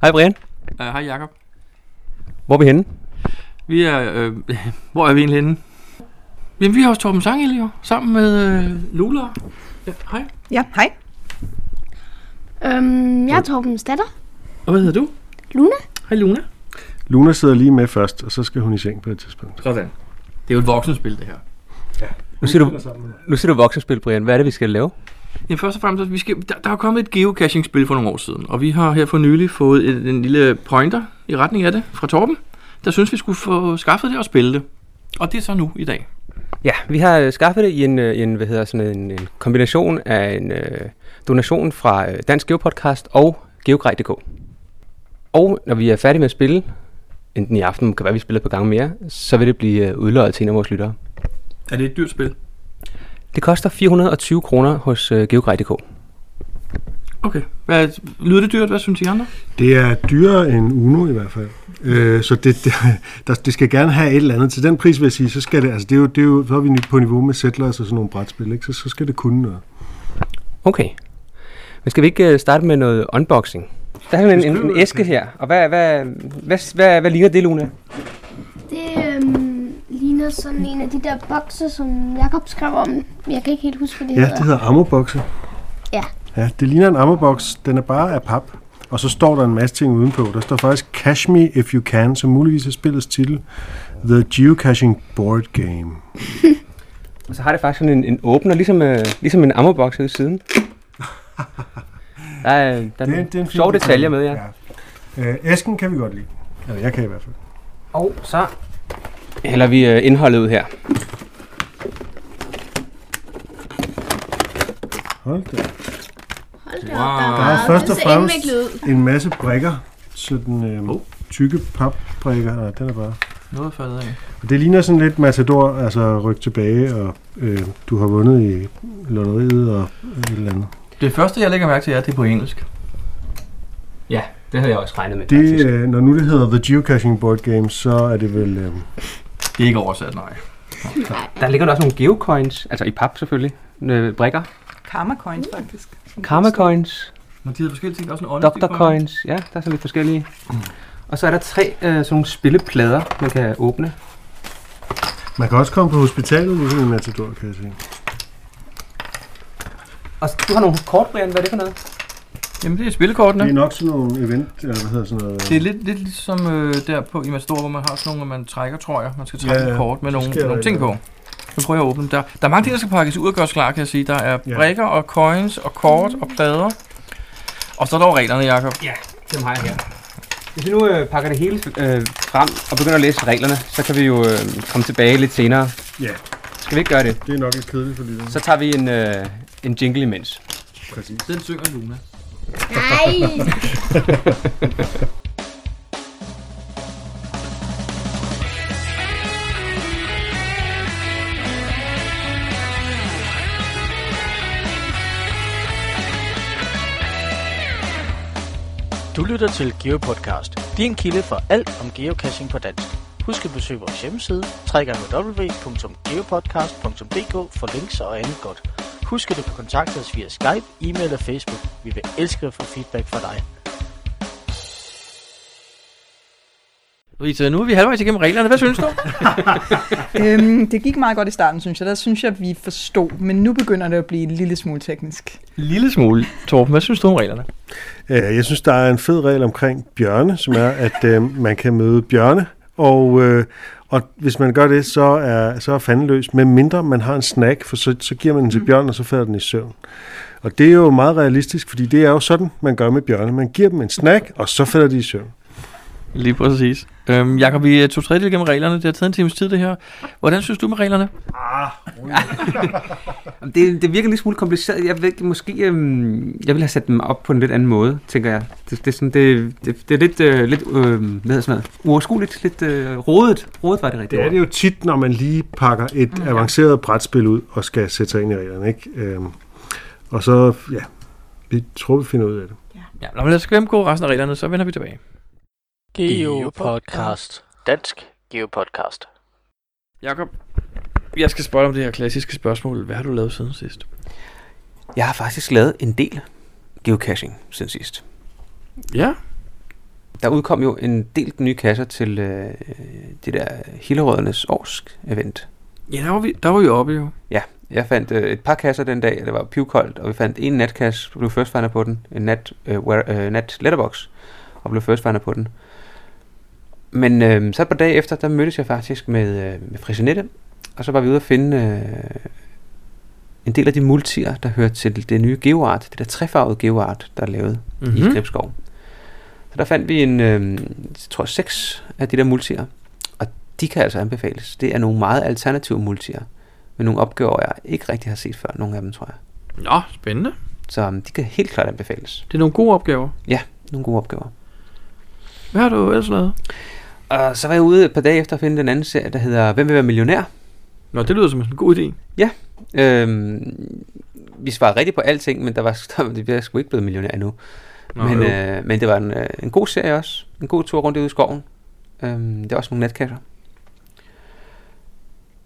Hej Brian. Uh, hej Jakob. Hvor er vi henne? Vi er... Øh, hvor er vi egentlig henne? Jamen, vi har også Torben Sangel jo, sammen med øh, Lula. Ja, hej. Ja, hej. Øhm, jeg er Torbens datter. Og hvad hedder du? Luna. Hej Luna. Luna sidder lige med først, og så skal hun i seng på et tidspunkt. Sådan. Det er jo et voksenspil, det her. Nu siger du, nu siger du voksenspil, Brian. Hvad er det, vi skal lave? Jamen først og fremmest, vi skal, der, der er kommet et geocaching-spil for nogle år siden, og vi har her for nylig fået en, en lille pointer i retning af det fra Torben, der synes, vi skulle få skaffet det og spille det. Og det er så nu i dag. Ja, vi har øh, skaffet det i en, øh, en, hvad hedder, sådan en, en kombination af en øh, donation fra øh, Dansk Geopodcast og Geogrej.dk. Og når vi er færdige med at spille, enten i aften, kan være, vi spiller på gang mere, så vil det blive øh, udløjet til en af vores lyttere. Er det et dyrt spil? Det koster 420 kroner hos øh, Geogrej.dk. Okay. Hvad, lyder det dyrt? Hvad synes I andre? Det er dyrere end Uno i hvert fald. Øh, så det, det, der, det skal gerne have et eller andet. Til den pris vil jeg sige, så skal det, altså det er jo, det er jo, så er vi på niveau med Settlers og sådan nogle brætspil, ikke? Så, så skal det kunne noget. Okay. Men skal vi ikke øh, starte med noget unboxing? Der er en, en, en æske her, og hvad, hvad, hvad, hvad, hvad ligner det, Luna? Det ligner sådan en af de der bokse, som Jakob skrev om. Jeg kan ikke helt huske, hvad det Ja, hedder. det hedder ammobokse. Ja. Ja, det ligner en ammoboks. Den er bare af pap. Og så står der en masse ting udenpå. Der står faktisk Cash Me If You Can, som muligvis er spillets titel. The Geocaching Board Game. Og så har det faktisk sådan en, en åbner, ligesom, øh, ligesom en ammoboks ude i siden. Der er, der er, Det nogle det er en sjove detaljer detalje. med, ja. ja. Øh, æsken kan vi godt lide. Eller jeg kan i hvert fald. Og så hælder vi øh, indholdet ud her. Hold da. Hold da Wow. op, Der er meget- først det og ser fremmest indviklet ud. en masse brikker. Sådan øh, Oh. tykke papbrikker. Og den er bare... Noget faldet af. Og det ligner sådan lidt Matador, altså ryk tilbage, og øh, du har vundet i lotteriet og et eller andet. Det første, jeg lægger mærke til, er, at det er på engelsk. Ja, det havde jeg også regnet med. Det, øh, når nu det hedder The Geocaching Board Game, så er det vel... Øh, Det er ikke oversat, nej. Der ligger der også nogle geocoins, altså i pap selvfølgelig, øh, brikker. Karma coins, faktisk. Karma coins, Men de hedder forskellige ting. Der er også en honesty Doctor coins, ja, der er så lidt forskellige. Og så er der tre øh, sådan nogle spilleplader, man kan åbne. man kan også komme på hospitalet, ligesom i Matador, kan jeg sige. Og du har nogle kort, Brian, hvad er det for noget? Jamen, det er spillekortene. Det er nok sådan nogle event, eller hvad hedder sådan noget... Det er lidt, lidt ligesom øh, der på i Matador, hvor man har sådan nogle, man trækker, tror jeg. Man skal trække Ja, ja, ja. ja. kort med nogle, nogle et ting på. eller Nu prøver jeg at åbne dem. Der, der er mange ting, der skal pakkes ud og gøres klar, kan jeg sige. Der er Ja. brikker og coins og kort og plader. Og så er der jo reglerne, Jacob. Ja, dem har jeg her. Hvis vi nu øh, pakker det hele øh, frem og begynder at læse reglerne, så kan vi jo øh, komme tilbage lidt senere. Ja, Skal vi ikke gøre det? det er nok lidt kedeligt for lytterne. Så tager vi en, øh, en jingle imens. Præcis. Den synger Luna. Nej. Du lytter til GeoPodcast, din kilde for alt om geocaching på dansk. Husk at besøge vores hjemmeside, www.geopodcast.dk for links og andet godt. Husk at du kan kontakte os via Skype, e-mail og Facebook. Vi vil elske at få feedback fra dig. Rita, nu er vi halvvejs igennem reglerne. Hvad synes du? øhm, det gik meget godt i starten, synes jeg. Der synes jeg, vi forstod. Men nu begynder det at blive en lille smule teknisk. Lille smule. Torben, hvad synes du om reglerne? Øh, Jeg synes, der er en fed regel omkring bjørne, som er, at øh, man kan møde bjørne, og, øh, og hvis man gør det, så er, så er fanden løs, med mindre man har en snack, for så, så giver man den til bjørnen, og så falder den i søvn. Og det er jo meget realistisk, fordi det er jo sådan, man gør med bjørne. Man giver dem en snack, og så falder de i søvn. Lige præcis. Øhm, Jakob, vi er to tredjedel igennem reglerne. Det har taget en times tid, det her. Hvordan synes du med reglerne? Det, det virker lidt smule kompliceret. Jeg ved måske... Øhm, jeg vil have sat dem op på en lidt anden måde, tænker jeg. Det, det, er, sådan, det, det, det er lidt, øh, lidt øh, hvad hedder sådan noget, uoverskueligt, lidt øh, rodet. Rodet var det rigtigt. Det er det jo tit, når man lige pakker et mm, avanceret brætspil ud og skal sætte sig ind i reglerne. Ikke? Øhm, og så, ja, vi tror, vi finder ud af det. Ja, lad os gennemgå resten af reglerne, så vender vi tilbage. GeoPodcast. Dansk GeoPodcast. Jakob, jeg skal spørge dig om det her klassiske spørgsmål. Hvad har du lavet siden sidst? Jeg har faktisk lavet en del geocaching siden sidst. Ja. der udkom jo en del nye kasser til øh, det der Hillerødernes års event. Ja, der var vi, der var vi oppe jo. Ja, jeg fandt øh, et par kasser den dag, og det var pivkoldt, og vi fandt en natkasse, blev first finder på den, en nat, øh, wear, øh, nat letterbox, og blev first finder på den. Men øh, så et par dage efter, der mødtes jeg faktisk med, øh, med Frisinette, og så var vi ude at finde øh, en del af de multier, der hører til det nye GeoArt, det der trefarvede GeoArt, der er lavet mm-hmm. i Mhm. Gribskov. Så der fandt vi en, øh, jeg tror seks af de der multier, og de kan altså anbefales. Det er nogle meget alternative multier, med nogle opgaver, jeg ikke rigtig har set før, nogle af dem, tror jeg. Nå, spændende. Så um, de kan helt klart anbefales. Det er nogle gode opgaver. Ja, nogle gode opgaver. Hvad har du ellers lavet? Og så var jeg ude et par dage efter at finde den anden serie, der hedder Hvem vil være millionær? Nå, det lyder som en god idé. Øhm, vi svarede rigtigt på alting, men der var, der, vi er sgu ikke blevet millionær endnu. Nå, men, jo. øh, men det var en, øh, en god serie også. En god tur rundt ude i skoven. Øhm, det var også nogle netkasser.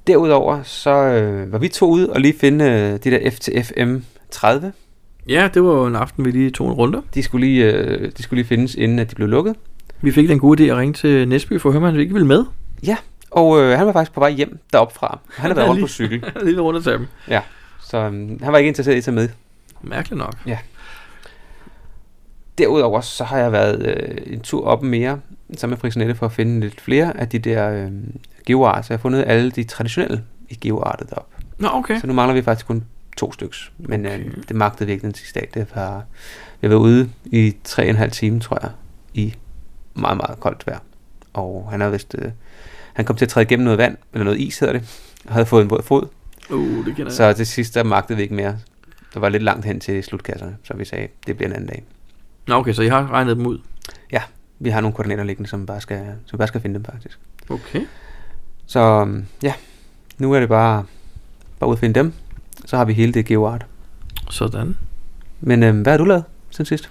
Derudover så øh, var vi to ude og lige finde øh, de der FTFM 30. Ja, det var jo en aften, vi lige tog en runde. De skulle lige, øh, de skulle lige findes, inden at de blev lukket. Vi fik den gode idé at ringe til Næsby for at høre, om han ikke ville med. Og øh, han var faktisk på vej hjem deroppe fra. Han har været rundt på cykel. lige rundt og tage dem. Så øhm, han var ikke interesseret i at tage med. Mærkeligt nok. Derudover så har jeg været øh, en tur op mere sammen med Frisinette for at finde lidt flere af de der øh, geoarter. Så jeg har fundet alle de traditionelle i geoartet deroppe. Nå, okay. Så nu mangler vi faktisk kun to styks. Men Okay. øh, det magtede vi ikke den sidste dag. Det var, har været ude i tre og en halv time, tror jeg, i meget, meget koldt vejr. Og han har vist... Øh, han kom til at træde igennem noget vand, eller noget is hedder det, og havde fået en våd fod. Uh, det kender jeg. Så til sidst, der magtede vi ikke mere. Der var lidt langt hen til slutkasserne, så vi sagde, det bliver en anden dag. Nå, okay, så I har regnet dem ud. Vi har nogle koordinater liggende, som bare skal, som bare skal finde dem faktisk. Okay. Så øhm, ja, nu er det bare, bare ud at finde dem. Så har vi hele det geoart. Sådan. Men øhm, hvad har du lavet siden sidst?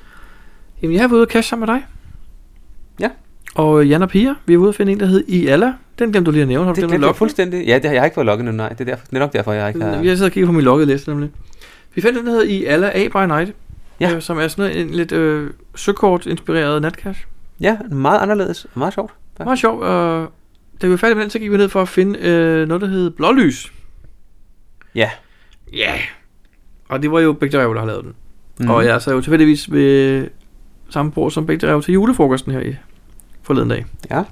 Jamen, jeg har været ude og cash sammen med dig. Ja. Og øh, Jan og Pia, vi er ude og finde en, der hed I Alla. Den glemte du lige at nævne. Har du Det glemt at glemte jeg fuldstændig. Ja, det har jeg ikke fået logget endnu, nej. Det er, derfor, det er nok derfor, jeg ikke har... Jeg sidder og kigger på min loggede liste nemlig. Vi fandt den, der hedder I Alla A by Night. Ja. Øh, som er sådan en lidt øh, søkort-inspireret natcash. Ja, meget anderledes. Meget sjovt. Ja. Meget sjovt. Og da vi var færdige med den, så gik vi ned for at finde øh, noget, der hed Blålys. Ja. Ja. Og det var jo Bæk der har lavet den. Mm. Og jeg sad jo tilfældigvis ved samme bord som Bæk der til julefrokosten her i forleden dag. Ja.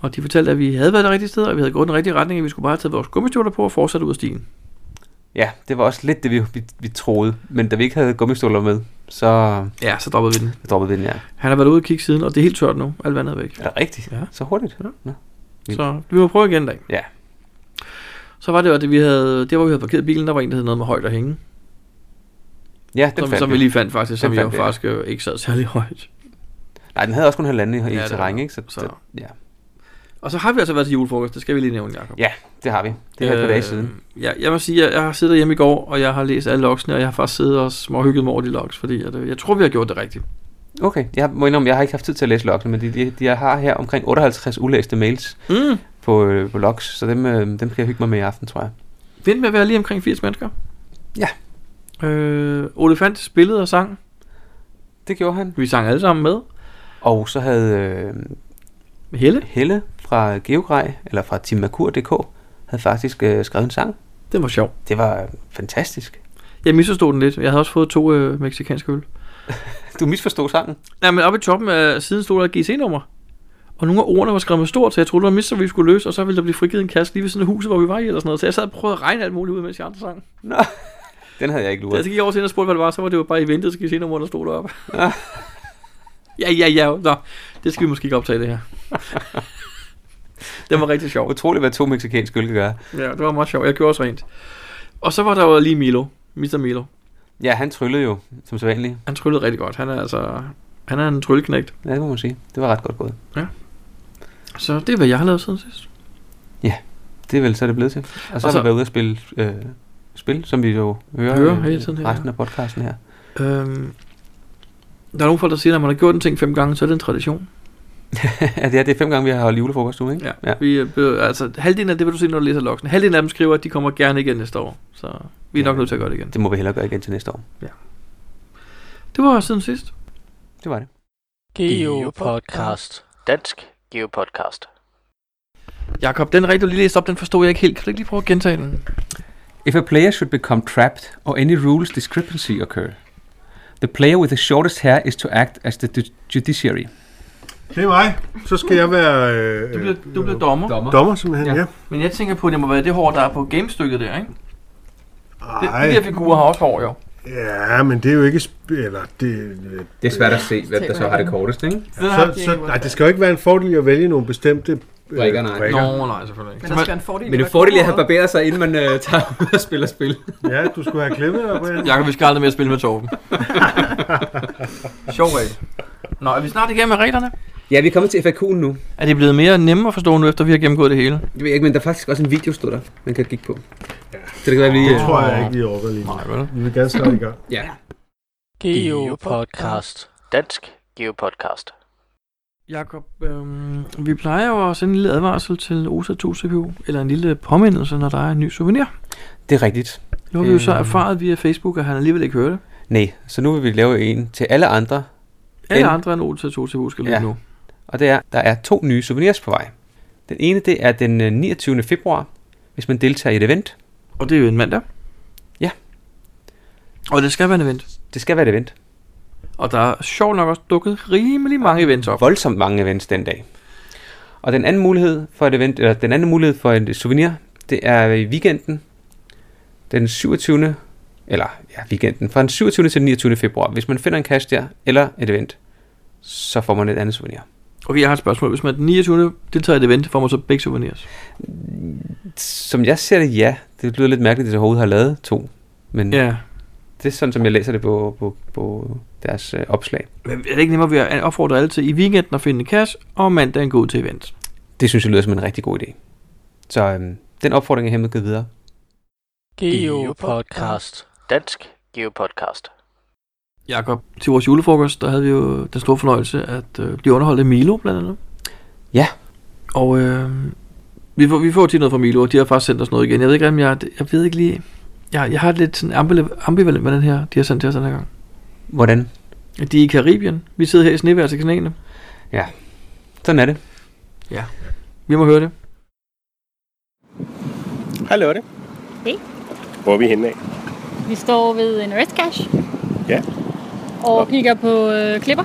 Og de fortalte, at vi havde været det rigtige sted, og vi havde gået den rigtige retning, og vi skulle bare have taget vores gummistøvler på og fortsætte ud af stien. Ja, det var også lidt det, vi, vi, vi troede. Men da vi ikke havde gummistøvler med, så Ja, så droppede vi den. droppede vi den, ja. Han har været ude og kigge siden, og det er helt tørt nu. Alt vandet er væk. Er det rigtigt? Ja. Så hurtigt? Ja. Vildt. Så vi må prøve igen en dag. Ja. Så var det jo, at vi havde, det hvor vi havde parkeret bilen, der var en, der hed noget med højt at hænge. Ja, den Som, fandt som vi lige fandt faktisk, som jo ja. faktisk øh, ikke sad særlig højt. Nej, den havde også kun halvanden i, i Ja, det terræn, ikke? Så, så- så, ja. Og så har vi altså været til julefrokost, det skal vi lige nævne, Jacob. ja, det har vi. Det er øh, et par dage siden. Ja, jeg må sige, at jeg har siddet hjemme i går, og jeg har læst alle logsene, og jeg har faktisk siddet og småhygget mig over de logs, fordi at, øh, jeg tror, vi har gjort det rigtigt. Okay, jeg må indrømme, jeg har ikke haft tid til at læse logsene, men de, de, de jeg har her omkring 58 ulæste mails Mm. på, øh, på logs, så dem, øh, dem kan jeg hygge mig med i aften, tror jeg. Vi endte med at være lige omkring 80 mennesker. Ja. Øh, Olefant spillede og sang. Det gjorde han. Vi sang alle sammen med. Og så havde øh, Helle. Helle fra Geogrej, eller fra timakur.dk, havde faktisk øh, skrevet en sang. Det var sjovt. Det var øh, fantastisk. Jeg misforstod den lidt. Jeg havde også fået to øh, mexikanske øl. Du misforstod sangen. Nej, men oppe i toppen af siden stod der et GC-nummer. Og nogle af ordene var skrevet med stort, så jeg troede, det var mister, vi skulle løse, og så ville der blive frigivet en kasse lige ved sådan et hus, hvor vi var i, eller sådan noget. Så jeg sad og prøvede at regne alt muligt ud, mens jeg andre sang. Nå, den havde jeg ikke Da luret. jeg så gik jeg over til og spurgte, hvad det var, så var det jo bare eventet GC-nummer, der stod deroppe. Ah. ja, ja, ja. Nå, det skal vi måske ikke optage det her. det var rigtig sjovt. Utroligt, hvad to mexikanske øl kan gøre. Ja, det var meget sjovt. Jeg gjorde også rent. Og så var der jo lige Milo. Mr. Milo. Ja, han tryllede jo, som så vanligt. Han tryllede rigtig godt. Han er altså... Han er en trylleknægt. Ja, det må man sige. Det var ret godt gået. Så det er, hvad jeg har lavet siden sidst. Det er vel så er det blevet til. Og så, Og har så- vi været ude at spille øh, spil, som vi jo hører, Hører hele tiden her, resten af podcasten her. Øhm, der er nogle folk, der siger, at når man har gjort en ting fem gange, så er det en tradition. ja, det er, det er fem gange, vi har holdt julefrokost nu, ikke? Ja. ja. Vi, øh, altså, halvdelen af det vil du se, når du læser logsen. Halvdelen af dem skriver, at de kommer gerne igen næste år. Så vi er nok Ja. nødt til at gøre det igen. Det må vi hellere gøre igen til næste år. Det var siden sidst. Det var det. Geopodcast. Dansk Geopodcast. Jakob, den regel, du lige læste op, den forstod jeg ikke helt. Kan du ikke lige prøve at gentage den? If a player should become trapped or any rules discrepancy occur, the player with the shortest hair is to act as the ju- judiciary. Det er mig. Så skal jeg være øh, Du bliver, du bliver dommer. Dommer. dommer, simpelthen. Ja. Ja. Men jeg tænker på, at det må være det hår, der er på gamestykket der, ikke? Det, Ej, de her figurer har også hår, jo. ja, men det er jo ikke... Sp- eller det, Det er svært at se, hvem der så har det kortest, ikke? så, så, nej, det skal jo ikke være en fordel at vælge nogle bestemte øh, Brikker, nej. Nå, nej, selvfølgelig ikke. Men Så der skal en fordel. Men det er fordel at have barberet sig, inden man øh, tager ud og spiller spil. Ja, du skulle have klippet dig, Brian. Jakob, vi skal aldrig mere spille med Torben. Sjov regel. Nå, er vi snart igennem med reglerne? Ja, vi er kommet til FAQ'en nu. Er det blevet mere nemmere at forstå nu, efter vi har gennemgået det hele? Det ved jeg ikke, men der er faktisk også en video, stod der, man kan kigge på. Så det kan være, vi... Det øh, tror jeg ikke, vi overgår lige. Nej, vel? Vi vil gerne starte i gang. Ja. Geopodcast. Dansk Geopodcast. Jakob, øhm, vi plejer jo at sende en lille advarsel til OSA 2 CPU, eller en lille påmindelse, når der er en ny souvenir. Det er rigtigt. Nu har vi jo så Øhm. erfaret via Facebook, at han alligevel ikke hører det. Nej, så nu vil vi lave en til alle andre, Alle En- andre end OSA 2 CPU skal lytte Ja. nu. og det er, der er to nye souvenirs på vej. Den ene, det er den øh, 29. februar, hvis man deltager i et event. Og det er jo en mandag. Ja. Og det skal være en event. Det skal være et event. Og der er sjovt nok også dukket rimelig mange events op. Voldsomt mange events den dag. Og den anden mulighed for et event, eller den anden mulighed for et souvenir, det er i weekenden, den 27. Eller ja, weekenden, fra den 27. til den 29. februar. Hvis man finder en cash der, eller et event, så får man et andet souvenir. Okay, jeg har et spørgsmål. Hvis man den 29. deltager i et event, får man så begge souvenirs. Som jeg ser det, ja. Det lyder lidt mærkeligt, at de overhovedet har lavet to. Men ja. Det er sådan, som jeg læser det på, på, på deres øh, opslag. Men er det ikke nemmere ved at opfordre alle til i weekenden at finde en cash, og mandagen gå ud til event? Det synes jeg lyder som en rigtig god idé. Så øhm, den opfordring er hermed givet videre. Geopodcast. Dansk Geopodcast. Jakob, til vores julefrokost, der havde vi jo den store fornøjelse at øh, blive underholdt af Milo, blandt andet. Ja. Og øh, vi, får, vi får tit noget fra Milo, og de har faktisk sendt os noget igen. Jeg ved ikke, om jeg, jeg ved ikke lige... Jeg, jeg har lidt sådan ambivalent ambivalent med den her, de har sendt til os den her gang. Hvordan? De er i Karibien. Vi sidder her i snevejr til kanalerne. Sådan er det. Vi må høre det. Hej Lotte. Hej. Hvor er vi henne af? Vi står ved en Earth Cache. Ja. Og kigger på øh, klipper.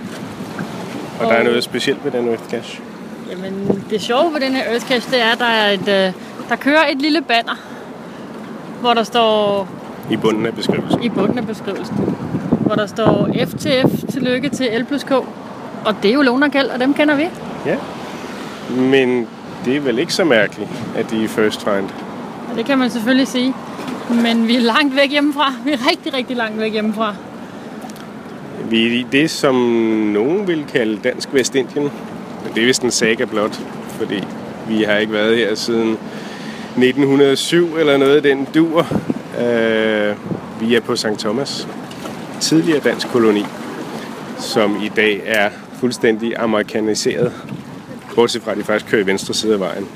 Og der er noget specielt ved den Cache. Jamen, det sjove ved den her Cache, det er, at der, er et, øh, der kører et lille banner, hvor der står I bunden af beskrivelsen. i bunden af beskrivelsen, hvor der står FTF, tillykke til L plus K. Og det er jo Lone og dem kender vi. Ja. Men det er vel ikke så mærkeligt, at de er first find. Og det kan man selvfølgelig sige. Men vi er langt væk hjemmefra. Vi er rigtig, rigtig langt væk hjemmefra. Vi er i det, som nogen vil kalde Dansk Vestindien. Men det er vist en saga blot, fordi vi har ikke været her siden 1907 eller noget den dur. Uh, vi er på St. Thomas, tidligere dansk koloni, som i dag er fuldstændig amerikaniseret. Bortset fra, at de faktisk kører i venstre side af vejen.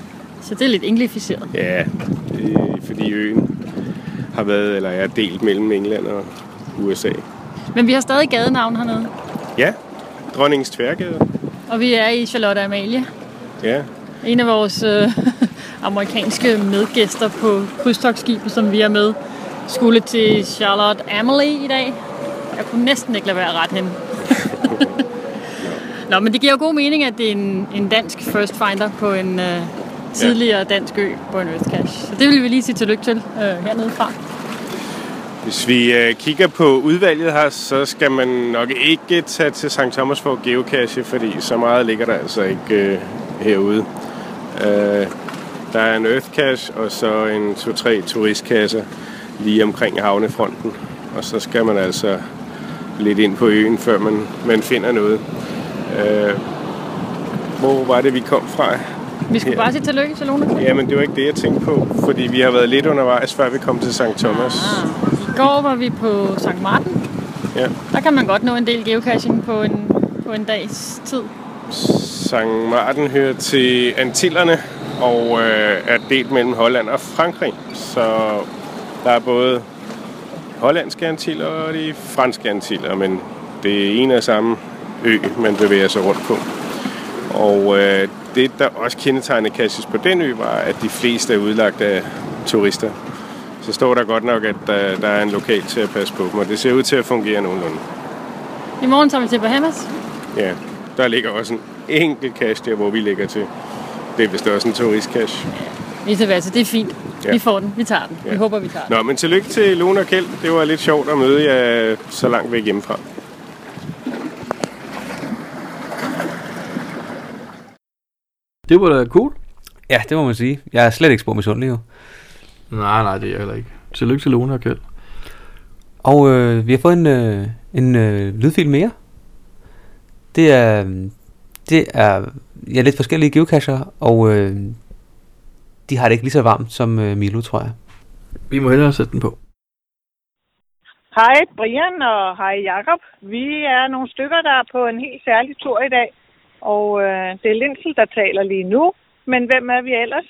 Så det er lidt englificeret. Ja, er, fordi øen har været eller er delt mellem England og USA. Men vi har stadig gadenavn hernede. Ja, Dronningens Tværgade. Og vi er i Charlotte Amalie. Ja, En af vores øh, amerikanske medgæster på krydstogsskibet, som vi er med, skulle til Charlotte Amalie i dag. Jeg kunne næsten ikke lade være ret hende. Nå, men det giver jo god mening, at det er en, en dansk first finder på en øh, tidligere dansk ø på en Cache. Så det vil vi lige sige tillykke til øh, hernede fra. hvis vi øh, kigger på udvalget her, så skal man nok ikke tage til St. Thomas for geocache, fordi så meget ligger der altså ikke øh, herude. Øh, der er en Earth Cache og så en 2-3 turistkasser lige omkring havnefronten. Og så skal man altså lidt ind på øen, før man, man finder noget. Øh, hvor var det, vi kom fra? Vi skulle Ja. bare sige tillykke til Lone. Jamen, det var ikke det, jeg tænkte på, fordi vi har været lidt undervejs, før vi kom til St. Thomas. I går var vi på St. Martin. Ja. Der kan man godt nå en del geocaching på en, på en dags tid. St. Martin hører til Antillerne og øh, er delt mellem Holland og Frankrig. Så der er både hollandske antiller og de franske antiller, men det er en af samme ø, man bevæger sig rundt på. Og øh, det, der også kendetegnede Cassius på den ø, var, at de fleste er udlagt af turister. Så står der godt nok, at der, der er en lokal til at passe på dem, og det ser ud til at fungere nogenlunde. I morgen tager vi til Bahamas. Ja, der ligger også en enkelt cache der, hvor vi ligger til. Det er vist også en turistcache. Vi tager altså, det er fint. Ja. Vi får den. Vi tager den. Vi Ja. håber, vi tager den. Nå, men tillykke til Lone og Kjeld. Det var lidt sjovt at møde jer så langt væk hjemmefra. Det var da cool. Ja, det må man sige. Jeg er slet ikke spor misundelig jo. Nej, nej, det er jeg heller ikke. Tillykke til Lone og Kjeld. Og øh, vi har fået en, øh, en øh, lydfil mere. Det er, det er ja, lidt forskellige geocacher, og øh, de har det ikke lige så varmt som øh, Milo, tror jeg. Vi må hellere sætte den på. Hej Brian og hej Jakob. Vi er nogle stykker, der er på en helt særlig tur i dag. Og øh, det er Lindsel, der taler lige nu. Men hvem er vi ellers?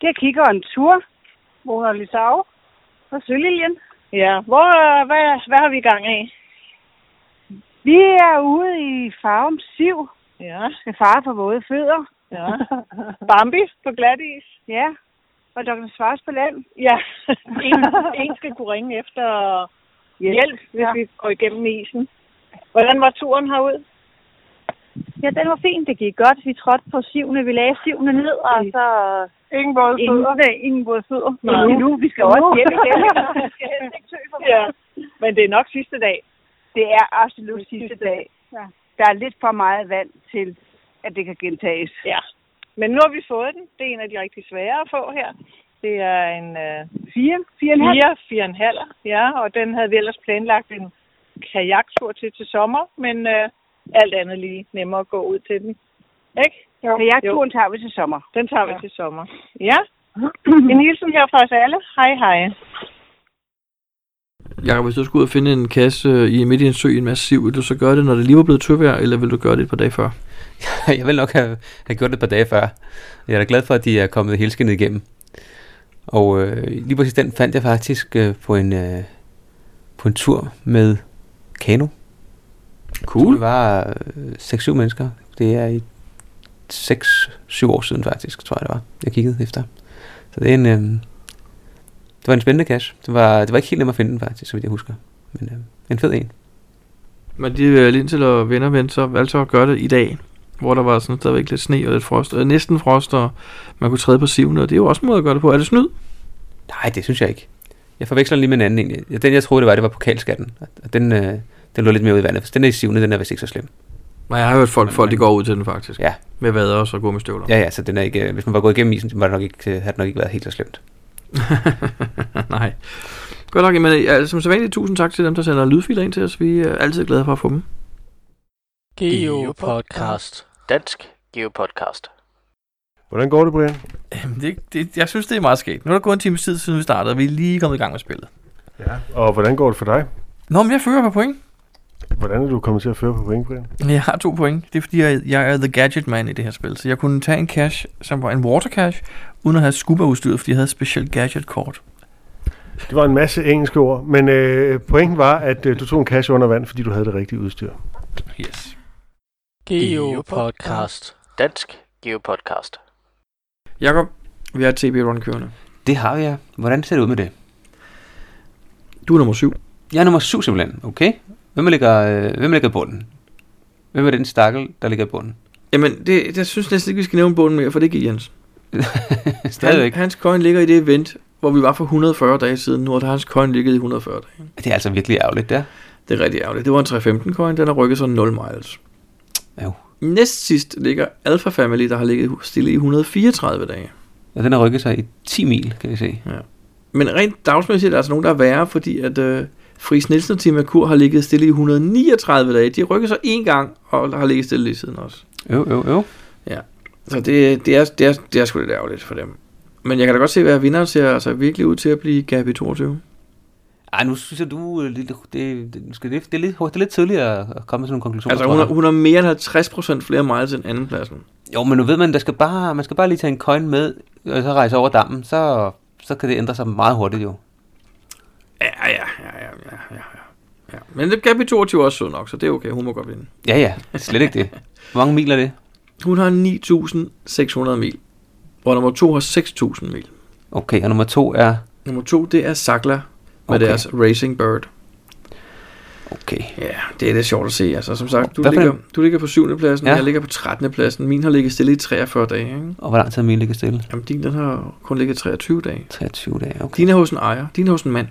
Det er kigger en tur. Mona Lissau. Og Søliljen. Ja, hvor, øh, hvad, hvad har vi gang i? Vi er ude i farven Siv. Ja. Med far på våde fødder. Ja. Bambi på glat is. Ja. Og Dr. Svars på land. Ja. en, en skal kunne ringe efter hjælp, hjælp hvis ja. vi går igennem isen. Hvordan var turen herud? Ja, den var fin. Det gik godt. Vi trådte på sivene. Vi lagde sivene ned, og så... Ingen både fødder? Nej, ingen både fødder. Nej. Nu, vi skal også hjem igen. Vi skal helst ikke tø for Ja, men det er nok sidste dag. Det er absolut sidste dag. Ja. Der er lidt for meget vand til, at det kan gentages. Ja. Men nu har vi fået den. Det er en af de rigtig svære at få her. Det er en øh, Fire? Fire og en halv? fire, fire og en halv. Ja, og den havde vi ellers planlagt en kajaktur til til sommer, men øh, alt andet lige nemmere at gå ud til den. Ikke? Jo. Kajakturen tager vi til sommer. Den tager vi til sommer. Ja. En hilsen her fra os alle. Hej hej. Jakob, hvis du skulle ud og finde en kasse øh, i midt i en sø i en masse siv, vil du så gøre det, når det lige var blevet tøvejr, eller vil du gøre det et par dage før? jeg vil nok have, have gjort det et par dage før. Jeg er da glad for, at de er kommet helskindet igennem. Og øh, lige præcis den fandt jeg faktisk øh, på, en, øh, på en tur med kano. Cool. Det var øh, 6-7 mennesker. Det er i 6-7 år siden faktisk, tror jeg det var. Jeg kiggede efter. Så det er en, øh, var en spændende cache. Det var, det var ikke helt nemt at finde den faktisk, så vidt jeg husker. Men øh, en fed en. Men de øh, Lindsel og venner vendte så valgte at gøre det i dag, hvor der var sådan stadigvæk lidt sne og lidt frost, og næsten frost, og man kunne træde på sivene, og det er jo også en måde at gøre det på. Er det snyd? Nej, det synes jeg ikke. Jeg forveksler den lige med en anden en. Ja, Den jeg troede det var, det var pokalskatten. Og den, øh, den lå lidt mere ud i vandet. Så den er i sivende, den er vist ikke så slem. Nej, jeg har hørt folk, folk de går ud til den faktisk. Ja. Med vader og så gummistøvler. Ja, ja, så den er ikke, øh, hvis man var gået igennem isen, så var det nok ikke, øh, havde det nok ikke været helt så slemt. Nej. Godt nok, men altså, som sædvanligt, tusind tak til dem, der sender lydfiler ind til os. Vi er altid glade for at få dem. Geopodcast. Dansk Geopodcast. Hvordan går det, Brian? Det, det, jeg synes, det er meget skægt. Nu er der gået en time tid, siden vi startede, og vi er lige kommet i gang med spillet. Ja. Og hvordan går det for dig? Nå, men jeg fører på point. Hvordan er du kommet til at føre på point, Brian? Jeg har to point. Det er fordi, jeg, jeg er the gadget man i det her spil. Så jeg kunne tage en cache, som var en water cache, uden at have scuba-udstyret, fordi jeg havde et specielt gadget-kort. Det var en masse engelske ord, men øh, pointen var, at øh, du tog en kasse under vand, fordi du havde det rigtige udstyr. Yes. Geopodcast. Dansk Geopodcast. Jakob, vi har et TB-run kørende. Det har vi, ja. Hvordan ser det ud med det? Du er nummer syv. Jeg er nummer syv simpelthen, okay? Hvem ligger, øh, hvem ligger i bunden? Hvem er den stakkel, der ligger i bunden? Jamen, det, jeg synes næsten ikke, vi skal nævne bunden mere, for det er ikke Jens. Stadigvæk. Han, hans coin ligger i det event, hvor vi var for 140 dage siden. Nu har hans coin ligget i 140 dage. Det er altså virkelig ærgerligt, der. Det er rigtig ærgerligt. Det var en 315 coin, den har rykket sig 0 miles. Jo. Næst sidst ligger Alpha Family, der har ligget stille i 134 dage. Og den har rykket sig i 10 mil, kan vi se. Ja. Men rent dagsmæssigt er der altså nogen, der er værre, fordi at øh, Friis Nielsen og Tim Merkur har ligget stille i 139 dage. De rykker sig en gang, og har ligget stille lige siden også. Jo, jo, jo. Ja. Så det, det, er, det, er, det er sgu lidt ærgerligt for dem. Men jeg kan da godt se, at vinderen ser altså virkelig ud til at blive Gabi 22. Ej, nu synes jeg, du... øh, Det, det, det, skal det, det, er, lidt, det er lidt tidligt at komme med sådan nogle konklusioner. Altså hun har, jeg. hun har mere end 50% flere miles end andenpladsen. Jo, men nu ved man, der skal bare, man skal bare lige tage en coin med, og så rejse over dammen, så, så kan det ændre sig meget hurtigt jo. Ja, ja, ja, ja, ja, ja, ja. ja. Men det Gabi 22 er også sød nok, så det er okay. Hun må godt vinde. Ja, ja. Slet ikke det. Hvor mange mil er det? Hun har 9.600 mil. Og nummer to har 6.000 mil. Okay, og nummer to er... Nummer to, det er Sakla med Okay. deres Racing Bird. Okay. Ja, det er lidt sjovt at se. Altså, som sagt, du, ligger, du ligger på 7. pladsen, Ja. jeg ligger på 13. pladsen. Min har ligget stille i 43 dage. Ikke? Og hvor lang tid er min ligger stille? Jamen, din den har kun ligget 23 dage. 23 dage, okay. Din er hos en ejer. Din er hos en mand.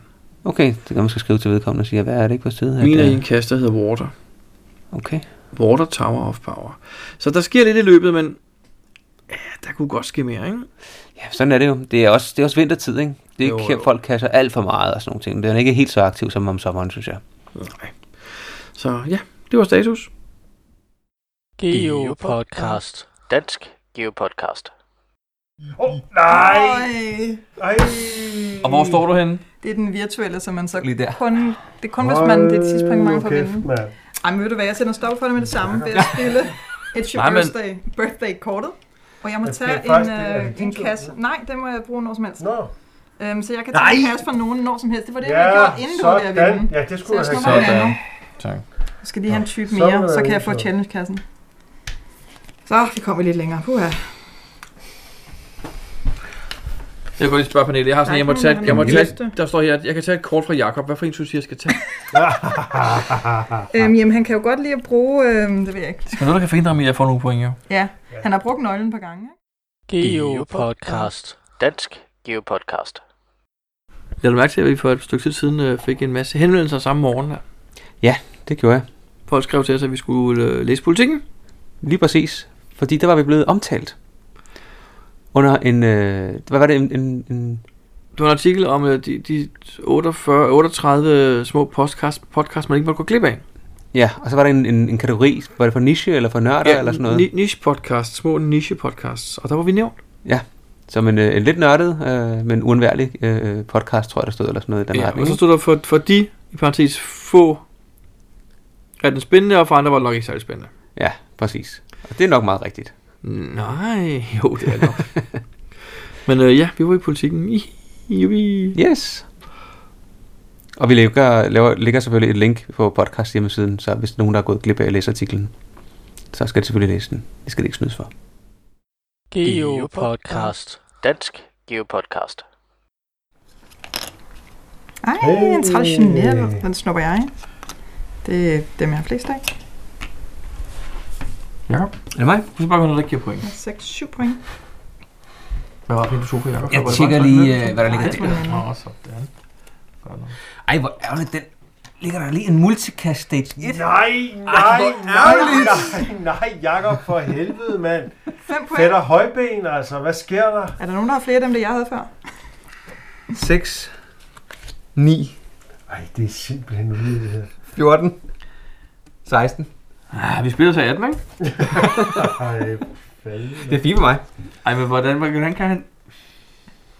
Okay, det kan man skal skrive til vedkommende og sige, hvad er det ikke på stedet? Min i øh, der hedder Water. Okay. Water Tower of Power. Så der sker lidt i løbet, men ja, der kunne godt ske mere, ikke? Ja, sådan er det jo. Det er også, det er også vintertid, ikke? Det er Jo, ikke, jo. folk kasser alt for meget og sådan nogle ting. Det er ikke helt så aktiv som om sommeren, synes jeg. Nej. Så ja, det var status. Geopodcast. Dansk Geopodcast. Oh, nej! Ej. Og hvor står du henne? Det er den virtuelle, som man så Lige der. kun... Det er kun, hvis man... Det er et tidspunkt, man får vinde. Ej, men ved du hvad, jeg sender stop for det med det samme ved at spille It's Your Nej, men- Birthday, birthday-kortet. Og jeg må det er tage faktisk- en, det- det øh, en tur? kasse. Nej, det må jeg bruge når som helst. Nå. Øhm, så jeg kan Nej! tage en kasse fra nogen når som helst. Det var det, jeg havde gjort, inden du var ved sådan. vinde. Ja, det skulle Så jeg jeg have en anden. Tak. Jeg skal lige have en type mere, det så kan jeg få challenge-kassen. Så, vi kommer lidt længere. Puha. Jeg kan lige spørge panelet. Jeg har sådan, Nej, jeg må tage, jeg må tage, der står her, jeg kan tage et kort fra Jakob. Hvad for en synes du, jeg skal tage? Øhm, jamen, han kan jo godt lide at bruge... Øhm, det ved jeg ikke. Skal noget, der kan forhindre mig at få nogle point, jo? Ja, han har brugt nøglen et par gange. Ikke? Geopodcast. Dansk Geopodcast. Jeg har mærke til, at vi for et stykke tid siden øh, fik en masse henvendelser samme morgen her. Ja, det gjorde jeg. Folk skrev til os, at vi skulle øh, læse politikken. Lige præcis. Fordi der var vi blevet omtalt. Under en... Øh, hvad var det? En, en, en Det var en artikel om øh, de, de 48, 38 små podcast, podcast, man ikke måtte gå glip af. ja, og så var der en, en, en kategori. Var det for niche eller for nørder eller sådan noget? ni- niche podcast, små niche podcasts. Og der var vi nævnt. Ja, som en, øh, en lidt nørdet, øh, men uundværlig øh, podcast, tror jeg, der stod, eller sådan noget i den Ja, retning. og så stod der for, for de, i parentes, få er den spændende, og for andre var det nok ikke særlig spændende. Ja, præcis. Og det er nok meget rigtigt. Nej, jo, det er nok. Men øh, ja, vi var i politikken. I, i, Yes. Og vi lægger, laver, lægger selvfølgelig et link på podcast hjemmesiden, så hvis nogen der er gået glip af at læse artiklen, så skal de selvfølgelig læse den. Det skal det ikke snydes for. Geopodcast. Dansk Geopodcast. Ej, en traditionel. Den snupper jeg. Det er dem, jeg har flest af. Jakob, er det mig? Du skal bare gå noget, der giver point. 6-7 point. Hvad var det, du tog for Jacob? Jeg tjekker lige, øh, hvad der ligger er Nå, sådan. Godt nok. Ej, hvor ærgerligt, den ligger der lige en multicast stage 1. Nej, nej, nej, nej, nej, Jakob, for helvede, mand. 5 point. Fætter højben, altså. Hvad sker der? Er der nogen, der har flere af dem, det jeg havde før? 6, 9, Ej, det er simpelthen ude det her. 14, 16. Ah, vi spiller til 18, ikke? Ej. Det er fire for mig. Ej, men hvordan, hvordan kan han...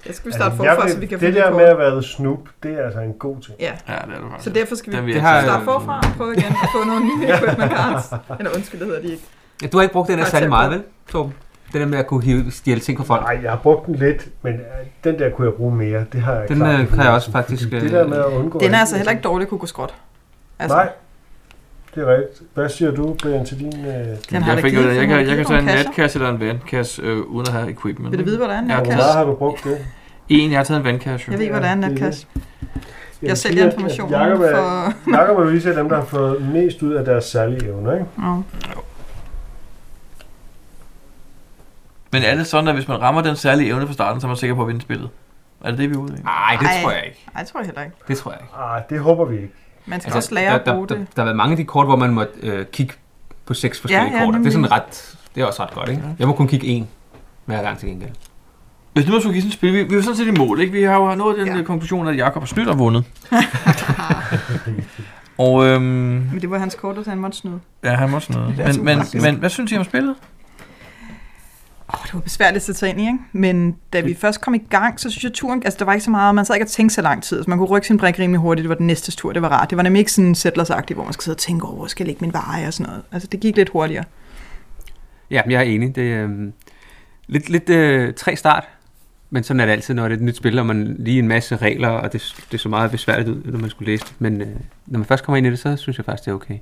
Jeg skal vi starte Altså, forfra, vil- så vi kan få det det der med at være snoop, det er altså en god ting. Ja, Ja, det er det faktisk. så derfor skal vi Den jeg har- starte forfra og prøve igen at få nogle nye equipment cards. Eller undskyld, det hedder de ikke. Ja, du har ikke brugt den her Tak, særlig meget, vel, Torben? Det der med at kunne hive, stjæle ting fra folk. Nej, jeg har brugt den lidt, men øh, den der kunne jeg bruge mere. Det har jeg Den, klart øh, ikke kan jeg også faktisk, øh, Det der med at undgå... Den er altså heller ikke dårlig at kunne gå skråt. Altså, Nej, det er rigtigt. Hvad siger du, Brian, til din... Øh, Den har Jeg, fik, givet- jeg, kan, jeg kan tage en natkasse eller en vandkasse, øh, uden at have equipment. Vil du vide, hvordan en Ja, hvor natkasse? meget har du brugt det? En, jeg har taget en vandkasse. Jeg ved, hvordan en er natkasse. Jeg Jeg sælger informationen Jakob er, for... Jakob er jo lige dem, der har fået mest ud af deres særlige evner, ikke? Ja. Men er det sådan, at hvis man rammer den særlige evne fra starten, så er man sikker på at vinde spillet? Er det det, vi er ude i? Nej, det tror jeg ikke. Nej, det tror jeg heller ikke. Det tror jeg ikke. Ah, det håber vi ikke. Man skal Altså, også lære at der, bruge der, det. der, der har været mange af de kort, hvor man måtte øh, kigge på seks forskellige Ja, ja, kort. Det er sådan ret, det er også ret godt, ikke? Jeg må kun kigge én hver gang til gengæld. Hvis nu man skulle give sådan et spil, vi, vi er jo sådan set i mål, ikke? Vi har jo nået den Ja. ja. konklusion, at Jakob har snydt og vundet. og øhm, Men det var hans kort, så han måtte snyde. ja, han må. Det er Men, men, men hvad synes I om spillet? Åh, det var besværligt at tage ind i, ikke? Men da vi først kom i gang, så synes jeg, turen... Altså, der var ikke så meget... Man sad ikke og tænkte så lang tid. Så man kunne rykke sin brik rimelig hurtigt. Det var den næste tur. Det var rart. Det var nemlig ikke sådan settlers hvor man skal sidde og tænke over, hvor skal jeg lægge min veje og sådan noget. Altså, det gik lidt hurtigere. Ja, jeg er enig. Det er øh, lidt, lidt øh, træ start. Men sådan er det altid, når det er et nyt spil, og man lige en masse regler, og det, det så meget besværligt ud, når man skulle læse det. Men øh, når man først kommer ind i det, så synes jeg faktisk, det er okay.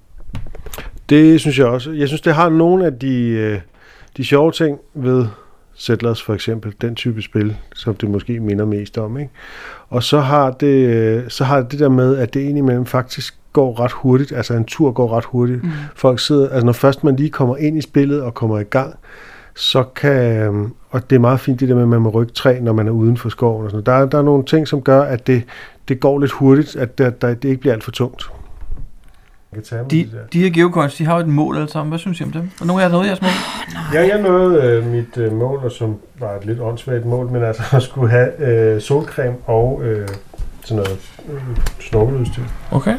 Det synes jeg også. Jeg synes, det har nogle af de, øh, de sjove ting ved Settlers for eksempel, den type spil, som det måske minder mest om. Ikke? Og så har, det, så har det der med, at det indimellem faktisk går ret hurtigt, altså en tur går ret hurtigt. Mm. Folk sidder, altså når først man lige kommer ind i spillet og kommer i gang, så kan, og det er meget fint det der med, at man må rykke træ, når man er uden for skoven og sådan noget. Der, er- der er nogle ting, som gør, at det, det går lidt hurtigt, at der, der, det ikke bliver alt for tungt. Kan tage dem, De, de her geocoins, de har jo et mål alle sammen. Hvad synes I om dem? Og nogle af jer noget jeres mål? Ja, jeg nåede øh, mit øh, mål, og som var et lidt åndssvagt mål, men altså at skulle have øh, solcreme og øh, sådan noget øh, snorkeludstyr. Okay.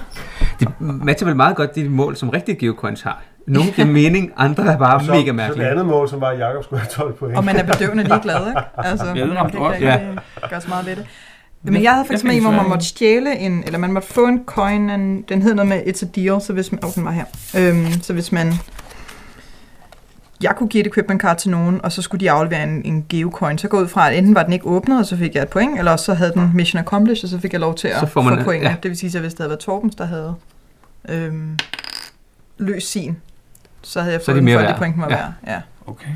Det matcher vel meget godt de mål, som rigtige geocoins har. Nogle giver mening, andre er bare så, mega Så mærkelige. det andet mål, som var, at Jacob skulle have 12 point. Og man er bedøvende ligeglad, ikke? Altså, Ja, det ramte det godt. kan ikke gøre så meget ved det. Men jeg havde faktisk Jeg med, fik hvor man måtte stjæle en, eller man måtte få en coin, en, den hed noget med It's a Deal, så hvis man, oh, den var her. Øhm, så hvis man, jeg kunne give et equipment card til nogen, og så skulle de aflevere en, en geocoin, så gå ud fra, at enten var den ikke åbnet, og så fik jeg et point, eller også så havde den mission accomplished, og så fik jeg lov til at Så får man- få point. ja. Det vil sige, at hvis det havde været Torbens, der havde øhm, løst sin, så havde jeg Så fået de den mere for, at det point var Ja. værd. Ja. Okay.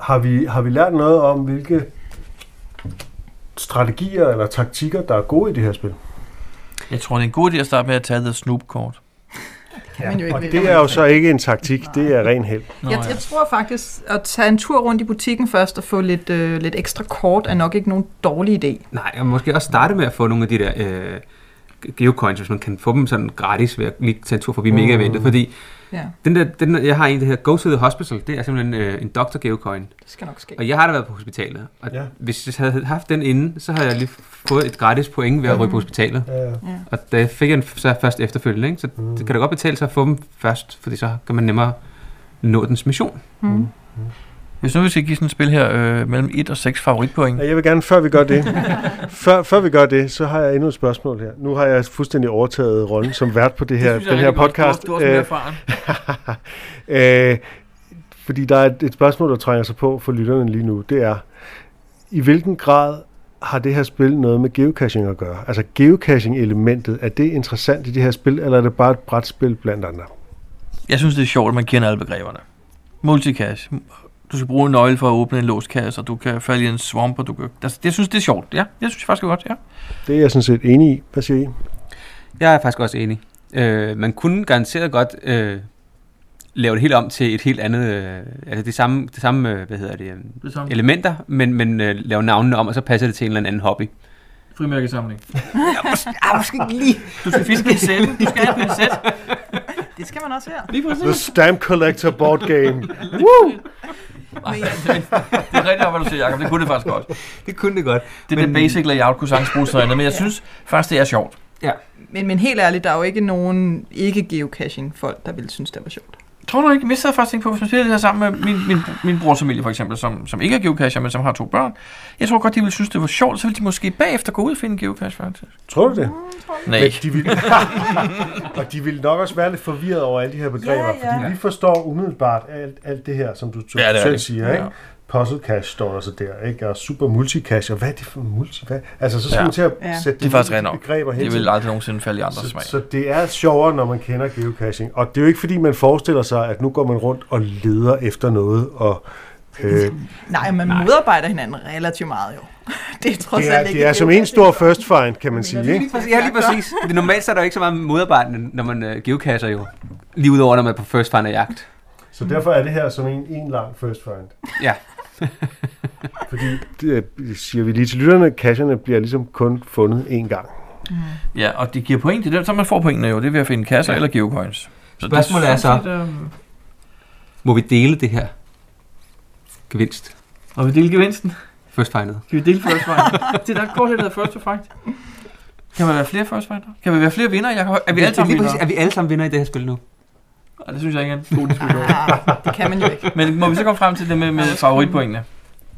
Har vi, har vi lært noget om, hvilke strategier eller taktikker, der er gode i det her spil? Jeg tror, det er en god idé at starte med at tage The Snoop-kort. Kan man jo ikke Og det er jo så ikke en taktik, det er ren held. Nå, Jeg, ja. jeg tror faktisk, at tage en tur rundt i butikken først og få lidt, øh, lidt ekstra kort, er nok ikke nogen dårlig idé. Nej, og måske også starte med at få nogle af de der øh, geocoins, hvis man kan få dem sådan gratis ved at lige tage en tur forbi Mm. mega-eventet. Fordi Ja, den der, den der, jeg har en, der hedder Go to the Hospital, det er simpelthen øh, en doctor geocoin. det skal nok ske. Og jeg har da været på hospitalet. Og Ja. hvis jeg havde haft den inden, så havde jeg lige fået et gratis point ved at rykke på hospitalet. Ja, ja. Og det fik jeg den så først efterfølgende. Ikke? Så Mm. det kan da godt betale sig at få dem først, fordi så kan man nemmere nå dens mission. Mm. Hvis nu vi skal give sådan et spil her øh, mellem 1 og 6 favoritpoint. Ja, Jeg vil gerne, før vi gør det, før, før vi gør det, så har jeg endnu et spørgsmål her. Nu har jeg fuldstændig overtaget rollen som vært på det her, synes jeg den er her rigtig godt. podcast. Du, har Øh, øh, fordi der er et, et spørgsmål, der trænger sig på for lytterne lige nu. Det er, i hvilken grad har det her spil noget med geocaching at gøre? Altså geocaching-elementet, er det interessant i det her spil, eller er det bare et brætspil blandt andre? Jeg synes, det er sjovt, at man kender alle begreberne. Multicache. Du skal bruge en nøgle for at åbne en låst kasse, og du kan falde i en swamp, og du kan... Altså, jeg synes, det er sjovt. Ja, jeg synes faktisk er godt, ja. Det er jeg sådan set enig i. Hvad siger I? Jeg er faktisk også enig. Øh, man kunne garanteret godt øh, lave det helt om til et helt andet, øh, altså det samme, det samme øh, hvad hedder det, øh, Det samme. elementer, men, men øh, lave navnene om, og så passer det til en eller anden hobby. Frimærkesamling. Ah, måske ikke lige. Du skal fiske en sæl. Du skal have en pincet. Det skal man også her. Lige The. Stamp Collector Board Game. Woo! Ej, det er rigtigt, nok, hvad du siger, Jacob. Det kunne det faktisk godt. Det kunne det godt. Det Men- der basic layout kunne sagtens bruges noget andet, men jeg synes faktisk, det er sjovt. Men, men helt ærligt, der er jo ikke nogen ikke-geocaching-folk, der ville synes, det var sjovt. Tror du ikke, hvis jeg faktisk tænkt på, hvis man spiller det her sammen med min, min, min brors familie for eksempel, som, som ikke er geocacher, men som har to børn. Jeg tror godt, de ville synes, det var sjovt, så ville de måske bagefter gå ud og finde en geocache faktisk. Tror du det? Nej. Men de vil, og de vil nok også være lidt forvirret over alle de her begreber, Ja, ja. fordi vi forstår umiddelbart alt, alt det her, som du Ja, selv siger, ikke? Ja. Puzzle cache står der så der, ikke? Og super multicache, og hvad er det for multi? Hvad? Altså, så skal Ja. man til at Ja. sætte Det er faktisk de rent nok. begreber hen Det vil aldrig nogensinde falde i andres så, smag. så det er sjovere, når man kender geocaching. Og det er jo ikke, fordi man forestiller sig, at nu går man rundt og leder efter noget, og øh, Nej, man Nej. modarbejder hinanden relativt meget jo. Det er trods det alt ikke det er som en stor first find, kan man sige, ikke? Ja, lige præcis. Fordi normalt så er der jo ikke så meget modarbejdende, når man øh, geocacher jo. Lige udover, når man er på first find og jagt. Så derfor er det her som en, en lang first find. Ja. Fordi, det siger vi lige til lytterne, cacherne bliver ligesom kun fundet én gang. Ja, og det giver point. Det er det, så man får pointene jo. Det er ved at finde kasser ja. Eller geocoins. Så Spørgsmålet er så- jeg, det Må vi dele det her gevinst? Og vi deler gevinsten. First findet. Kan vi dele first find? det er der kort, der hedder first to fight. Kan man være flere first finder? Kan vi være flere vinder? Jeg kan, er vi alle sammen præcis, vinder? er vi alle sammen vinder i det her spil nu? Ej, det synes jeg ikke er en god diskussion. Ah, det kan man jo ikke. Men må vi så komme frem til det med, med favoritpointene?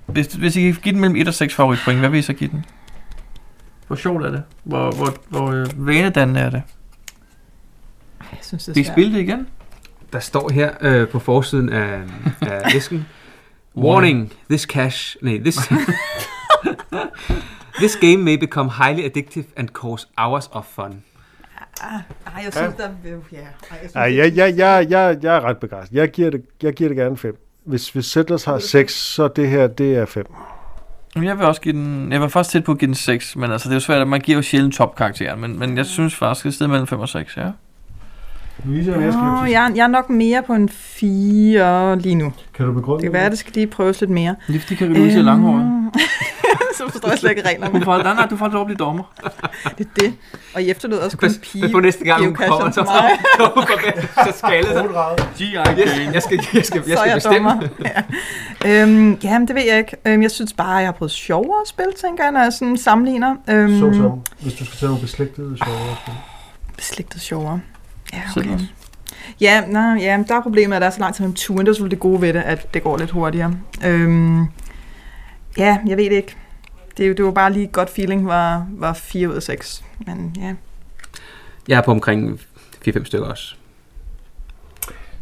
Hvis, hvis I kan give den mellem 1 og 6 favoritpoint, hvad vil I så give den? Hvor sjovt er det? Hvor, hvor, hvor øh, vanedannende er det? Jeg synes, det Skal er I svært. spille det igen? Der står her øh, på forsiden af, af æsken, Warning, this cash, nej, this, this game may become highly addictive and cause hours of fun. Ah, ej, jeg synes, der... Ja, ej, jeg synes, Ej, jeg, jeg, jeg, jeg, jeg er ret begejstret. Jeg giver det, jeg giver det gerne 5. Hvis, hvis Settlers har 6, så det her, det er 5. Jamen, Jeg vil også give den... Jeg var faktisk tæt på at give den 6, men altså, det er jo svært, at man giver jo sjældent topkarakteren, men, men jeg synes faktisk, det er sted mellem 5 og 6, ja. Louise, Åh, jeg, jeg er nok mere på en 4 lige nu. Kan du begrunde Det kan være, at det skal lige prøves lidt mere. Det er fordi, kan Louise er langhåret. så forstår jeg slet ikke reglerne. Hun får, nej, nej, du får lov at blive dommer. Det er det. Og I efterlod også kun en pige. Men på næste gang, hun kommer, så, så skaldet. G.I. Jeg, jeg skal, jeg skal, jeg så er skal jeg bestemme. dommer. Ja. Øhm, jamen, det ved jeg ikke. Øhm, jeg synes bare, at jeg har prøvet sjovere spil, tænker jeg, når jeg sådan sammenligner. Øhm, Så som, hvis du skal tage nogle beslægtede sjovere spil. Beslægtet sjovere. Ja, okay. også. Ja, nej, ja, der er problemet, at der er så lang tid mellem turen. Det er selvfølgelig det gode ved det, at det går lidt hurtigere. Øhm, ja, jeg ved det ikke. Det, er jo- det var bare lige et godt feeling, var, var 4 ud af 6. Men ja, Jeg er på omkring 4-5 stykker også.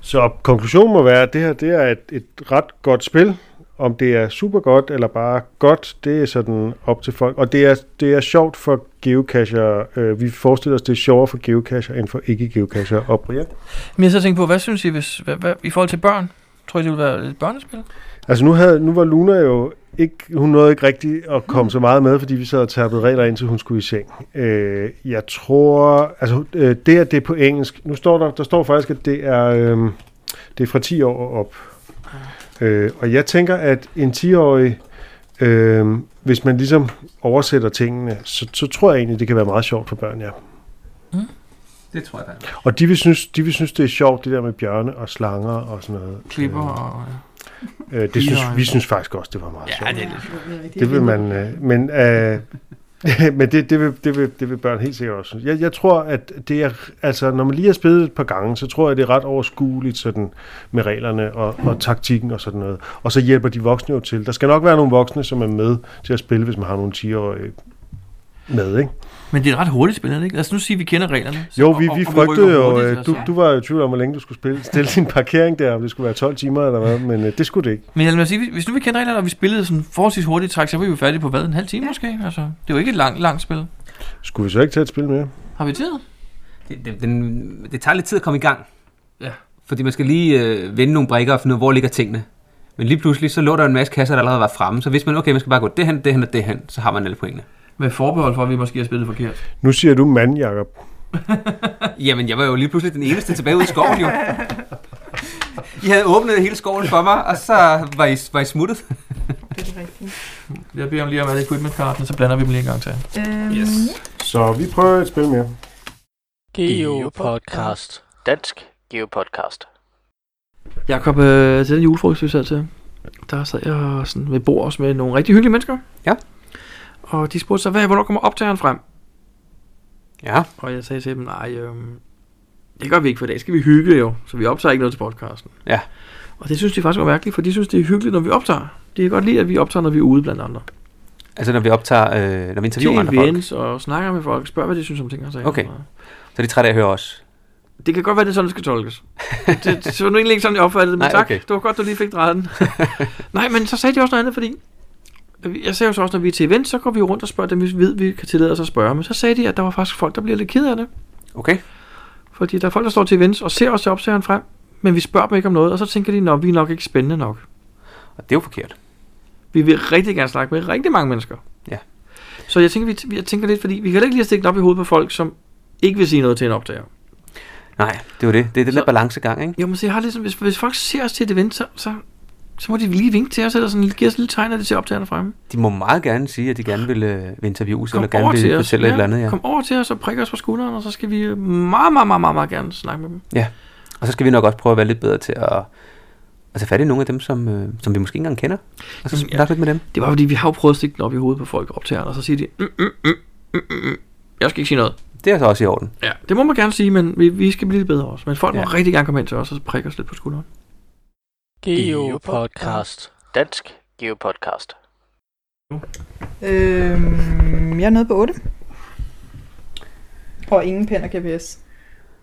Så konklusionen må være, at det her det er et, et ret godt spil. Om det er super godt eller bare godt, det er sådan op til folk. Og det er, det er sjovt for geocacher. Øh, vi forestiller os, det er sjovere for geocacher end for ikke-geocacher. Og Brian? Men jeg så tænkt på, hvad synes I, hvis, hvad, hvad, i forhold til børn? Tror I, det vil være et børnespil? Altså nu, havde, nu var Luna jo ikke, hun nåede ikke rigtig at komme så meget med, fordi vi sad og tappede regler ind, til hun skulle i seng. Øh, jeg tror, altså øh, det at det er på engelsk, nu står der, der står faktisk, at det er, øh, det er fra 10 år op. Øh, og jeg tænker, at en 10-årig, øh, hvis man ligesom oversætter tingene, så, så tror jeg egentlig, det kan være meget sjovt for børn, ja. Det tror jeg, er. Og de vil, synes, de vil synes, det er sjovt, det der med bjørne og slanger og sådan noget. Klipper og... Øh, det synes, vi synes faktisk også, det var meget sjovt. Ja, det er lidt sjovt. Det vil man, øh, men, øh, men det, det, vil, det, vil, det vil børn helt sikkert også. Jeg, jeg tror, at det er, altså, når man lige har spillet et par gange, så tror jeg, det er ret overskueligt sådan, med reglerne og, og taktikken og sådan noget. Og så hjælper de voksne jo til. Der skal nok være nogle voksne, som er med til at spille, hvis man har nogle 10-årige med, ikke? Men det er et ret hurtigt spil, er det ikke? Altså nu siger vi, vi kender reglerne. Så- Jo, vi, vi og frygtede jo, hurtigt, øh, du, du var jo i tvivl om, hvor længe du skulle spille, stille din parkering der, om det skulle være 12 timer eller hvad, men øh, det skulle det ikke. Men jeg vil sige, hvis nu vi kender reglerne, og vi spillede sådan forholdsvis hurtigt træk, så var vi jo færdige på hvad? En halv time ja. måske? Altså, det er jo ikke et langt, langt spil. Skulle vi så ikke tage et spil mere? Har vi tid? Det, det, den, det tager lidt tid at komme i gang. Ja. Fordi man skal lige øh, vende nogle brækker og finde ud af, hvor ligger tingene. Men lige pludselig, så lå der en masse kasser, der allerede var fremme. Så hvis man, okay, man skal bare gå det hen, det hen og det hen, så har man alle pointene. Med forbehold for, at vi måske har spillet forkert. Nu siger du mand, Jacob. Jamen, jeg var jo lige pludselig den eneste tilbage ude i skoven, jo. I havde åbnet hele skoven for mig, og så var I, var I smuttet. det er rigtigt. Jeg beder om lige om alle equipment-kartene, så blander vi dem lige en gang til. Øhm, Yes. Så vi prøver et spil mere. Geopodcast. Dansk Geopodcast. Jakob, øh, til den julefrokost, vi sad til, der sad jeg sådan ved bord også med nogle rigtig hyggelige mennesker. Ja. Og de spurgte så, hvad, hvornår kommer optageren frem? Ja. Og jeg sagde til dem, nej, øhm, det gør vi ikke, for i dag skal vi hygge jo, så vi optager ikke noget til podcasten. Ja. Og det synes de faktisk var mærkeligt, for de synes, det er hyggeligt, når vi optager. De kan godt lide, at vi optager, når vi er ude blandt andre. Altså, når vi optager, øh, når vi interviewer Til andre folk. events og snakker med folk, spørger, hvad de synes om ting og sager. Okay. Så er de trætte af at høre os. Det kan godt være, det er sådan, det skal tolkes. det, det, det var nu egentlig ikke sådan, jeg opfattede det, men Nej, tak. okay. Det var godt, du lige fik drejet den. Nej, men så sagde de også noget andet, fordi... Jeg sagde jo så også, når vi er til event, så går vi rundt og spørger dem, hvis vi ved, vi kan tillade os at spørge. Men så sagde de, at der var faktisk folk, der bliver lidt ked af det. Okay. Fordi der er folk, der står til events og ser os til opsageren frem, men vi spørger dem ikke om noget, og så tænker de, at vi er nok ikke spændende nok. Og det er jo forkert. Vi vil rigtig gerne snakke med rigtig mange mennesker. Ja. Så jeg tænker, vi, jeg tænker lidt, fordi vi kan ikke lige stikke op i hovedet på folk, som ikke vil sige noget til en opdager. Nej, det var det. Det er den der balancegang, ikke? Jo, men så jeg har sådan, hvis, hvis folk ser os til et event, så, så, så må de lige vinke til os, eller sådan, give os et lille tegn, at det ser optagerne fremme. De må meget gerne sige, at de gerne vil, øh, vil interviews, Kom eller gerne vil fortælle et eller andet. Ja. Kom over til os og prikke os på skulderen, og så skal vi øh, meget, meget, meget, meget, meget gerne snakke med dem. ja. Og så skal vi nok også prøve at være lidt bedre til at, at tage fat i nogle af dem, som, øh, som vi måske ikke engang kender. Og så Jamen, ja. snakke lidt med dem. Det var fordi, vi har jo prøvet at stikke den op i hovedet på folk optagerne, og så siger de, mm, mm, mm, mm, mm, mm. jeg skal ikke sige noget. Det er så også i orden. Ja, det må man gerne sige, men vi, vi skal blive lidt bedre også. Men folk ja. Ja. må rigtig gerne komme hen til os og prikke os lidt på skulderen. Geopodcast. Dansk Geopodcast. øhm, jeg er nede på 8. Og ingen pen og GPS.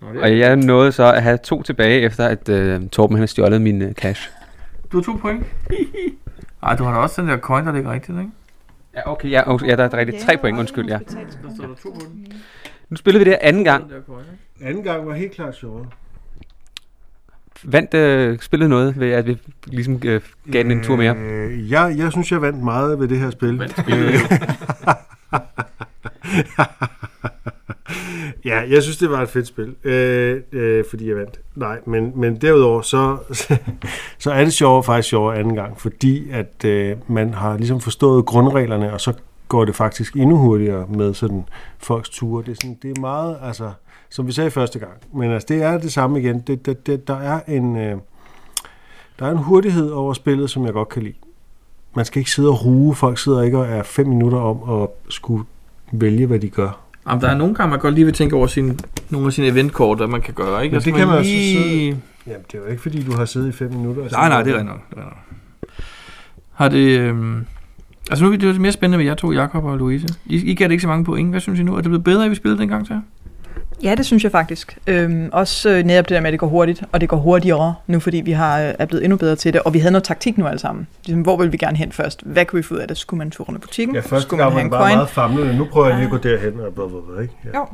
Og jeg nåede så at have to tilbage, efter at øh, Torben han har stjålet min øh, cash. Du har to point. Ej, du har da også den der coin, der ligger rigtigt, ikke? Ja, okay, ja, okay, ja der er rigtigt tre point, undskyld, ja. Der står der to den. Nu spillede vi det anden gang. Anden gang var helt klart sjovere. Vandt øh, spillet noget ved, at vi ligesom øh, gav den en tur mere? Øh, jeg, jeg synes, jeg vandt meget ved det her spil. Vandt spillet ja, jeg synes, det var et fedt spil, øh, øh, fordi jeg vandt. Nej, men, men derudover, så, så er det sjovere, faktisk sjovere anden gang, fordi at øh, man har ligesom forstået grundreglerne, og så går det faktisk endnu hurtigere med sådan folks ture. Det er, sådan, det er meget, altså, som vi sagde første gang, men altså, det er det samme igen. Det, det, det, der, er en, øh, der er en hurtighed over spillet, som jeg godt kan lide. Man skal ikke sidde og ruge. Folk sidder ikke og er fem minutter om at skulle vælge, hvad de gør. Jamen, der er nogle gange, man godt lige vil tænke over sine, nogle af sine eventkort, hvad man kan gøre, ikke? Men Altså, det kan man også lige... sidde- Jamen, det er jo ikke, fordi du har siddet i fem minutter. og Nej, nej, det er rigtigt nok. Er. Har det... Øhm... Altså nu er det mere spændende med jer to, Jakob og Louise. I, I gav det ikke så mange point. Hvad synes I nu? Er det blevet bedre, at vi spillede dengang til? Ja, det synes jeg faktisk. Øhm, også øh, netop det der med, at det går hurtigt, og det går hurtigere nu, fordi vi har, øh, er blevet endnu bedre til det, og vi havde noget taktik nu alle sammen. Ligesom, hvor vil vi gerne hen først? Hvad kunne vi få ud af det? Skulle man tur rundt i butikken? Ja, første Skulle man var have en bare coin? meget famlende. Nu prøver jeg lige at gå derhen og blah, blah, blah, ikke? Ja. Jo.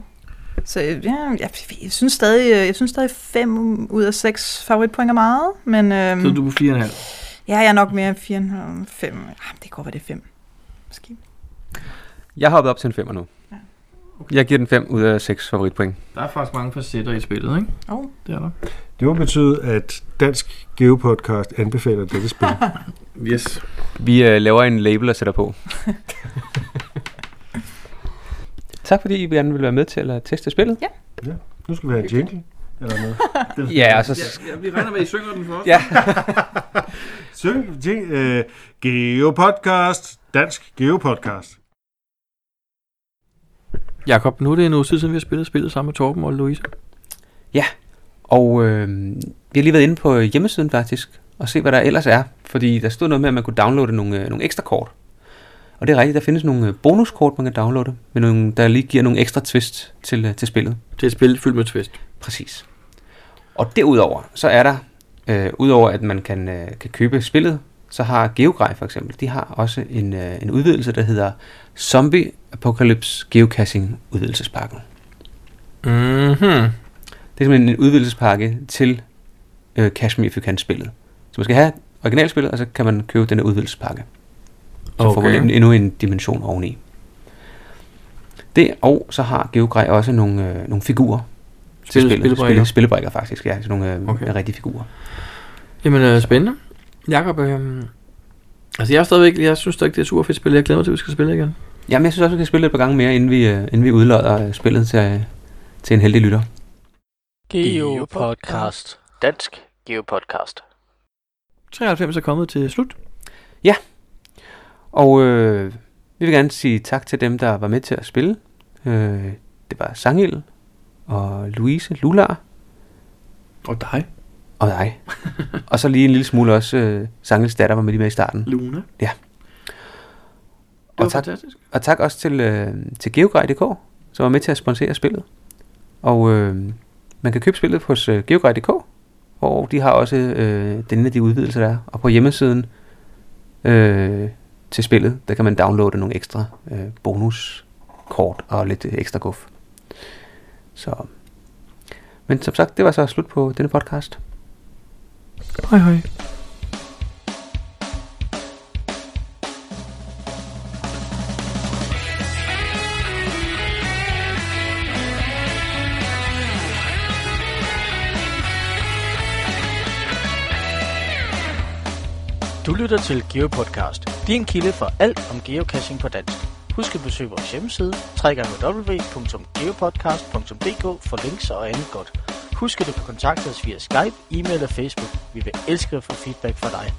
Så øh, ja, jeg, jeg, synes stadig, øh, jeg synes stadig 5 ud af 6 favoritpoint er meget, men øhm, Så er du på 4,5. ja, jeg er nok mere 4 5. Ah, det går, hvad det er 5. Måske. Jeg har hoppet op til en femmer nu. Jeg giver den 5 ud af 6 favoritpoint. Der er faktisk mange facetter i spillet, ikke? Oh. Det er der. Det må betyde, at Dansk Geopodcast anbefaler dette spil. Yes. Vi øh, laver en label og sætter på. tak fordi I gerne vil være med til at teste spillet. Ja. Ja. Nu skal vi have en jingle. Eller noget. Ja, og så... Ja, ja, vi regner med, at I synger den for os. Ja. Syng, jing, øh, Geopodcast. Dansk Geopodcast. Jakob, nu er det en uge siden, vi har spillet spillet sammen med Torben og Louise. Og øh, vi har lige været inde på hjemmesiden faktisk, og se hvad der ellers er. Fordi der stod noget med, at man kunne downloade nogle, øh, nogle ekstra kort. Og det er rigtigt, der findes nogle øh, bonuskort, man kan downloade, med nogle, der lige giver nogle ekstra twist til, øh, til spillet. Er et spil fyldt med twist. Præcis. Og derudover, så er der, øh, udover at man kan, øh, kan købe spillet, så har GeoGrej for eksempel, de har også en, øh, en udvidelse, der hedder Zombie Apocalypse Geocaching udvidelsespakken. Mhm. Det er simpelthen en udvidelsespakke til øh, Cash Me If You Can spillet. Så man skal have originalspillet, og så kan man købe den her udvidelsespakke. Så får man Okay. en, endnu en dimension oveni. Det, og så har GeoGrej også nogle, øh, nogle figurer til Spil- spillet. spillebrikker. Spille, spillebrikker faktisk, ja. Sådan nogle øh, Okay. okay. rigtige figurer. Jamen, øh, spændende. Jakob, øh, altså jeg er stadigvæk, jeg synes stadig, det er super fedt spil. Jeg glæder mig til, at vi skal spille igen. Jamen, jeg synes også, vi kan spille et par gange mere, inden vi, øh, inden vi udlodder øh, spillet til, til en heldig lytter. Geopodcast. Dansk Geopodcast. 93 er kommet til slut. Og øh, vi vil gerne sige tak til dem, der var med til at spille. Øh, det var Sangil og Louise Lular Og dig, og dig. og så lige en lille smule også øh, Sangils datter var med lige med i starten. Luna. Ja. Og tak, fantastisk. og tak også til, øh, til GeoGrej.dk, som var med til at sponsere spillet. Og øh, man kan købe spillet hos øh, GeoGrej.dk, og de har også øh, den ene af de udvidelser der. er. Og på hjemmesiden øh, til spillet, der kan man downloade nogle ekstra øh, bonuskort og lidt ekstra guf. Så. Men som sagt, det var så slut på denne podcast. Hej hej. Du lytter til GeoPodcast, din kilde for alt om geocaching på dansk. Husk at besøge vores hjemmeside, www.geopodcast.dk for links og andet godt. Husk at du kan kontakte os via Skype, e-mail og Facebook. Vi vil elske at få feedback fra dig.